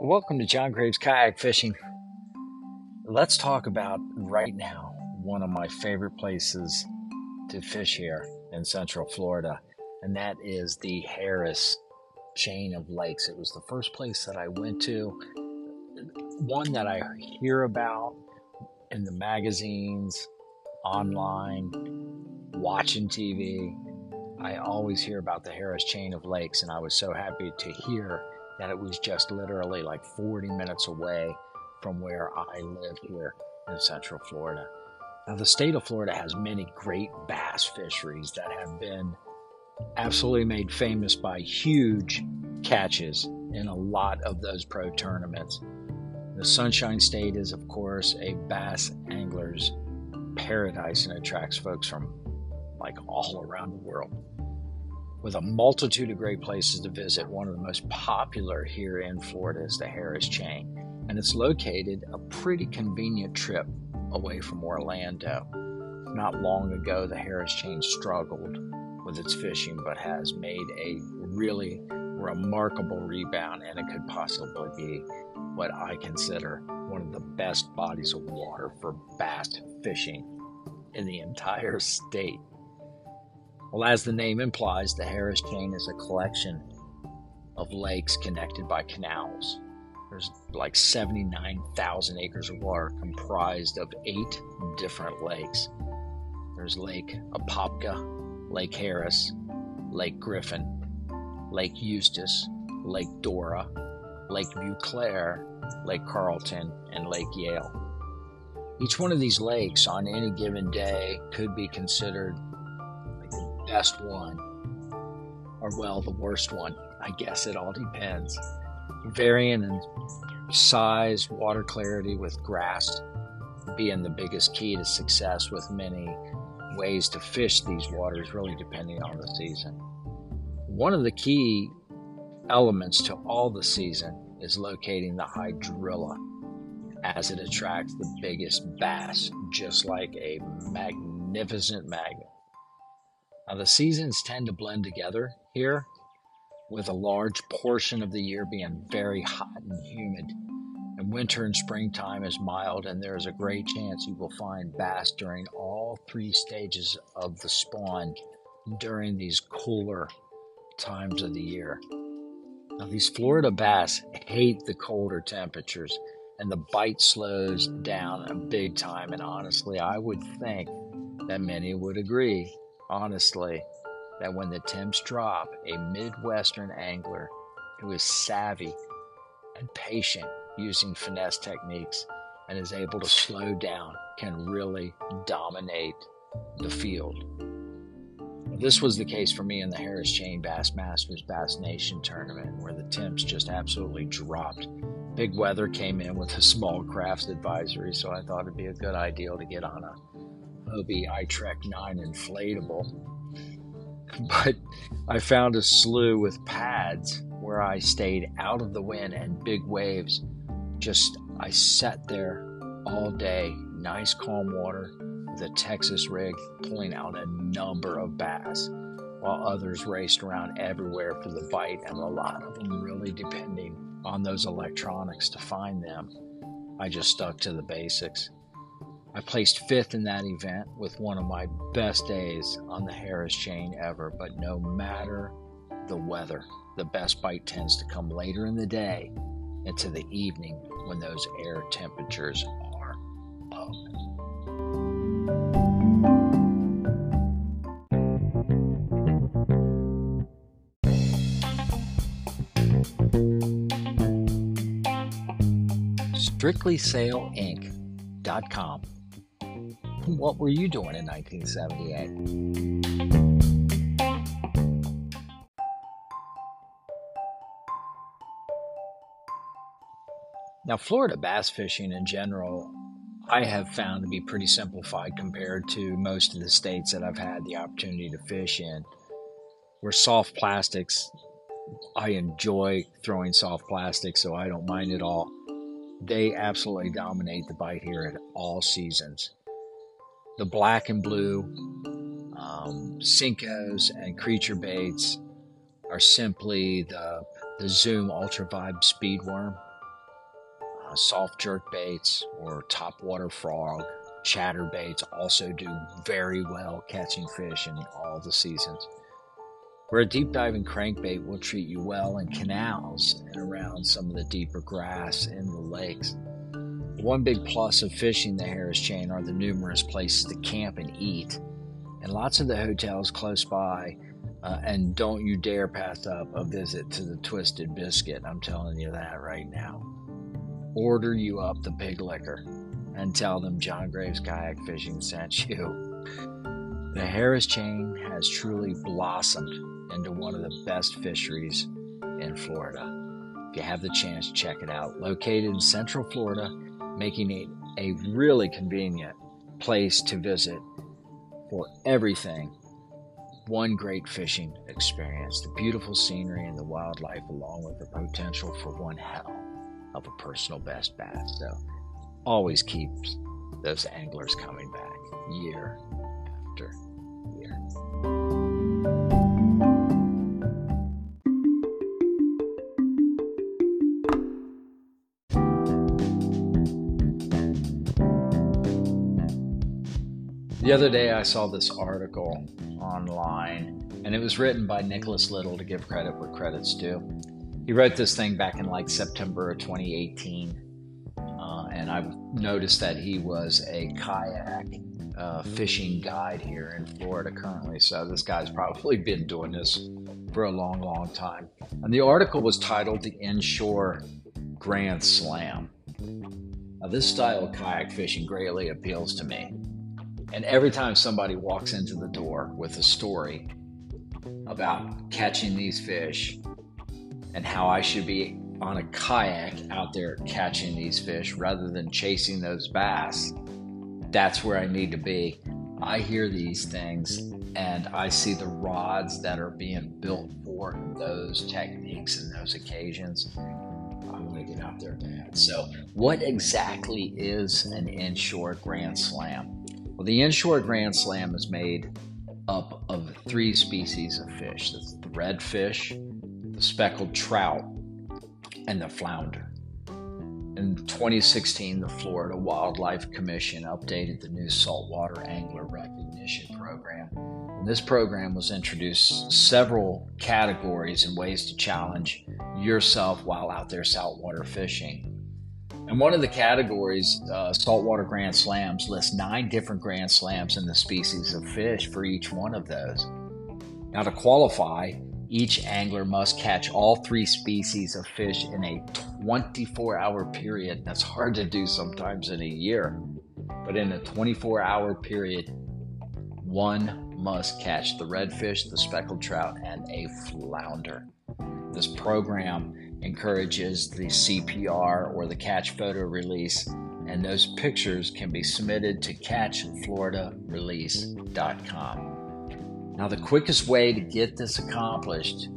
Welcome to John Graves Kayak Fishing. Let's talk about right now one of my favorite places to fish here in Central Florida, and that is the Harris chain of lakes. It was the first place that I went to, one that I hear about in the magazines, online, watching TV. I always hear about the Harris chain of lakes, and I was so happy to hear that it was just literally like 40 minutes away from where I live here in Central Florida. Now, the state of Florida has many great bass fisheries that have been absolutely made famous by huge catches in a lot of those pro tournaments. The Sunshine State is, of course, a bass angler's paradise and attracts folks from like all around the world with a multitude of great places to visit. One of the most popular here in Florida is the Harris Chain, and it's located a pretty convenient trip away from Orlando. Not long ago, the Harris Chain struggled with its fishing, but has made a really remarkable rebound, and it could possibly be what I consider one of the best bodies of water for bass fishing in the entire state. Well, as the name implies, the Harris Chain is a collection of lakes connected by canals. There's like 79,000 acres of water comprised of eight different lakes. There's Lake Apopka, Lake Harris, Lake Griffin, Lake Eustis, Lake Dora, Lake Beauclair, Lake Carlton, and Lake Yale. Each one of these lakes on any given day could be considered best one, or well, the worst one. I guess it all depends. Varying in size, water clarity, with grass being the biggest key to success, with many ways to fish these waters, really depending on the season. One of the key elements to all the season is locating the hydrilla as it attracts the biggest bass, just like a magnificent magnet. Now, the seasons tend to blend together here, with a large portion of the year being very hot and humid. And winter and springtime is mild, and there is a great chance you will find bass during all three stages of the spawn during these cooler times of the year. Now, these Florida bass hate the colder temperatures, and the bite slows down a big time. And honestly, I would think that many would agree honestly that when the temps drop, a Midwestern angler who is savvy and patient using finesse techniques and is able to slow down can really dominate the field. This was the case for me in the Harris Chain Bass Masters Bass Nation tournament, where the temps just absolutely dropped. Big weather came in with a small crafts advisory, so I thought it'd be a good idea to get on a Hobie iTrek 9 inflatable. But I found a slough with pads where I stayed out of the wind and big waves. Just, I sat there all day, nice calm water the Texas rig pulling out a number of bass, while others raced around everywhere for the bite, and a lot of them really depending on those electronics to find them. I just stuck to the basics. I placed fifth in that event with one of my best days on the Harris chain ever. But no matter the weather, the best bite tends to come later in the day into the evening when those air temperatures are up. StrictlySailInc.com what were you doing in 1978? Now, Florida bass fishing in general, I have found to be pretty simplified compared to most of the states that I've had the opportunity to fish in. Where soft plastics, I enjoy throwing soft plastics, so I don't mind at all. They absolutely dominate the bite here at all seasons the black and blue um, Senkos and creature baits are simply the, the Zoom Ultra Vibe Speed Worm uh, soft jerk baits or topwater frog, Chatter baits also do very well catching fish in all the seasons. Where a deep diving crankbait will treat you well in canals and around some of the deeper grass in the lakes. One big plus of fishing the Harris Chain are the numerous places to camp and eat, and lots of the hotels close by. Uh, and don't you dare pass up a visit to the Twisted Biscuit. I'm telling you that right now. Order you up the pig liquor and tell them John Graves Kayak Fishing sent you. The Harris Chain has truly blossomed into one of the best fisheries in Florida. If you have the chance, check it out. Located in Central Florida, making it a really convenient place to visit for everything. One great fishing experience, the beautiful scenery and the wildlife, along with the potential for one hell of a personal best bass. So, always keeps those anglers coming back year after The other day, I saw this article online, and it was written by Nicholas Little to give credit where credit's due. He wrote this thing back in like September of 2018, uh, and I've noticed that he was a kayak uh, fishing guide here in Florida currently. So this guy's probably been doing this for a long, long time. And the article was titled The Inshore Grand Slam. Now, this style of kayak fishing greatly appeals to me. And every time somebody walks into the door with a story about catching these fish and how I should be on a kayak out there catching these fish rather than chasing those bass, that's where I need to be. I hear these things and I see the rods that are being built for those techniques and those occasions. I'm going to get out there bad. So, what exactly is an inshore Grand Slam? Well, the inshore Grand Slam is made up of three species of fish that's the redfish, the speckled trout, and the flounder. In 2016, the Florida Wildlife Commission updated the new saltwater angler recognition program. And this program was introduced several categories and ways to challenge yourself while out there saltwater fishing. And one of the categories, uh, saltwater grand slams, lists nine different grand slams in the species of fish for each one of those. Now, to qualify, each angler must catch all three species of fish in a 24 hour period. That's hard to do sometimes in a year, but in a 24 hour period, one must catch the redfish, the speckled trout, and a flounder. This program encourages the CPR or the Catch Photo Release, and those pictures can be submitted to catchfloridarelease.com. Now, the quickest way to get this accomplished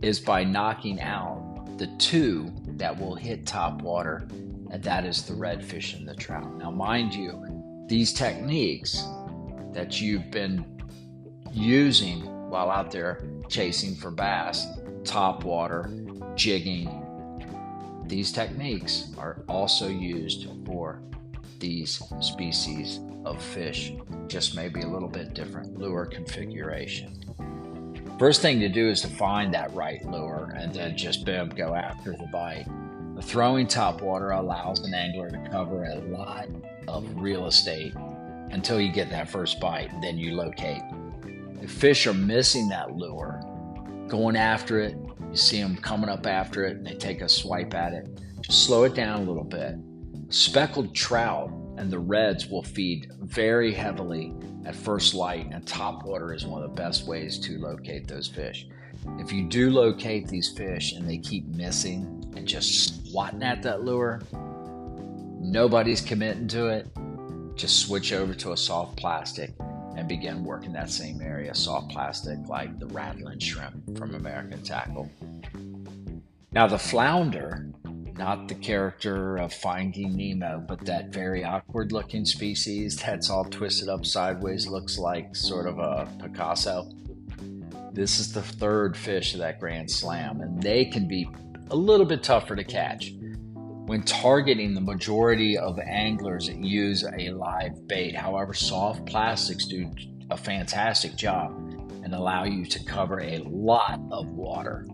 is by knocking out the two that will hit top water, and that is the redfish and the trout. Now, mind you, these techniques that you've been using while out there chasing for bass, top water, jigging. These techniques are also used for these species of fish, just maybe a little bit different lure configuration. First thing to do is to find that right lure and then just boom, go after the bite. The throwing top water allows an angler to cover a lot of real estate until you get that first bite, then you locate. If fish are missing that lure, going after it, you see them coming up after it and they take a swipe at it. Just slow it down a little bit. Speckled trout and the reds will feed very heavily at first light, and top water is one of the best ways to locate those fish. If you do locate these fish and they keep missing and just swatting at that lure, nobody's committing to it. Just switch over to a soft plastic and begin working that same area, soft plastic like the rattling shrimp from American Tackle. Now, the flounder, not the character of Finding Nemo, but that very awkward looking species that's all twisted up sideways, looks like sort of a Picasso. This is the third fish of that Grand Slam, and they can be a little bit tougher to catch. When targeting, the majority of anglers use a live bait. However, soft plastics do a fantastic job and allow you to cover a lot of water.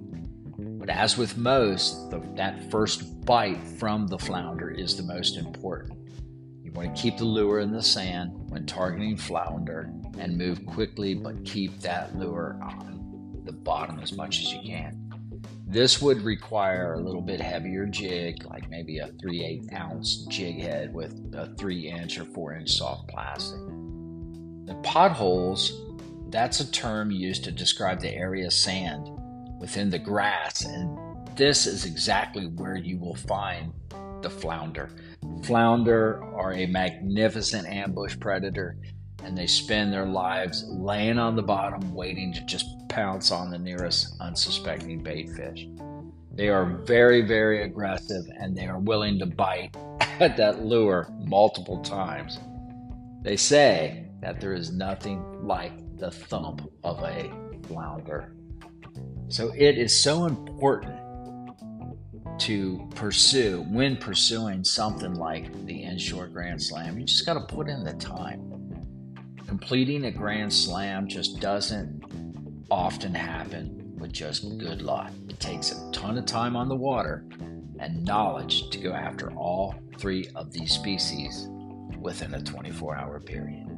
But as with most, the, that first bite from the flounder is the most important. You want to keep the lure in the sand when targeting flounder and move quickly, but keep that lure on the bottom as much as you can. This would require a little bit heavier jig, like maybe a 3 8 ounce jig head with a 3 inch or 4 inch soft plastic. The potholes, that's a term used to describe the area of sand within the grass, and this is exactly where you will find the flounder. Flounder are a magnificent ambush predator and they spend their lives laying on the bottom waiting to just pounce on the nearest unsuspecting bait fish. They are very, very aggressive and they are willing to bite at that lure multiple times. They say that there is nothing like the thump of a flounder. So it is so important to pursue when pursuing something like the Inshore Grand Slam. You just got to put in the time. Completing a Grand Slam just doesn't often happen with just good luck. It takes a ton of time on the water and knowledge to go after all three of these species within a 24 hour period.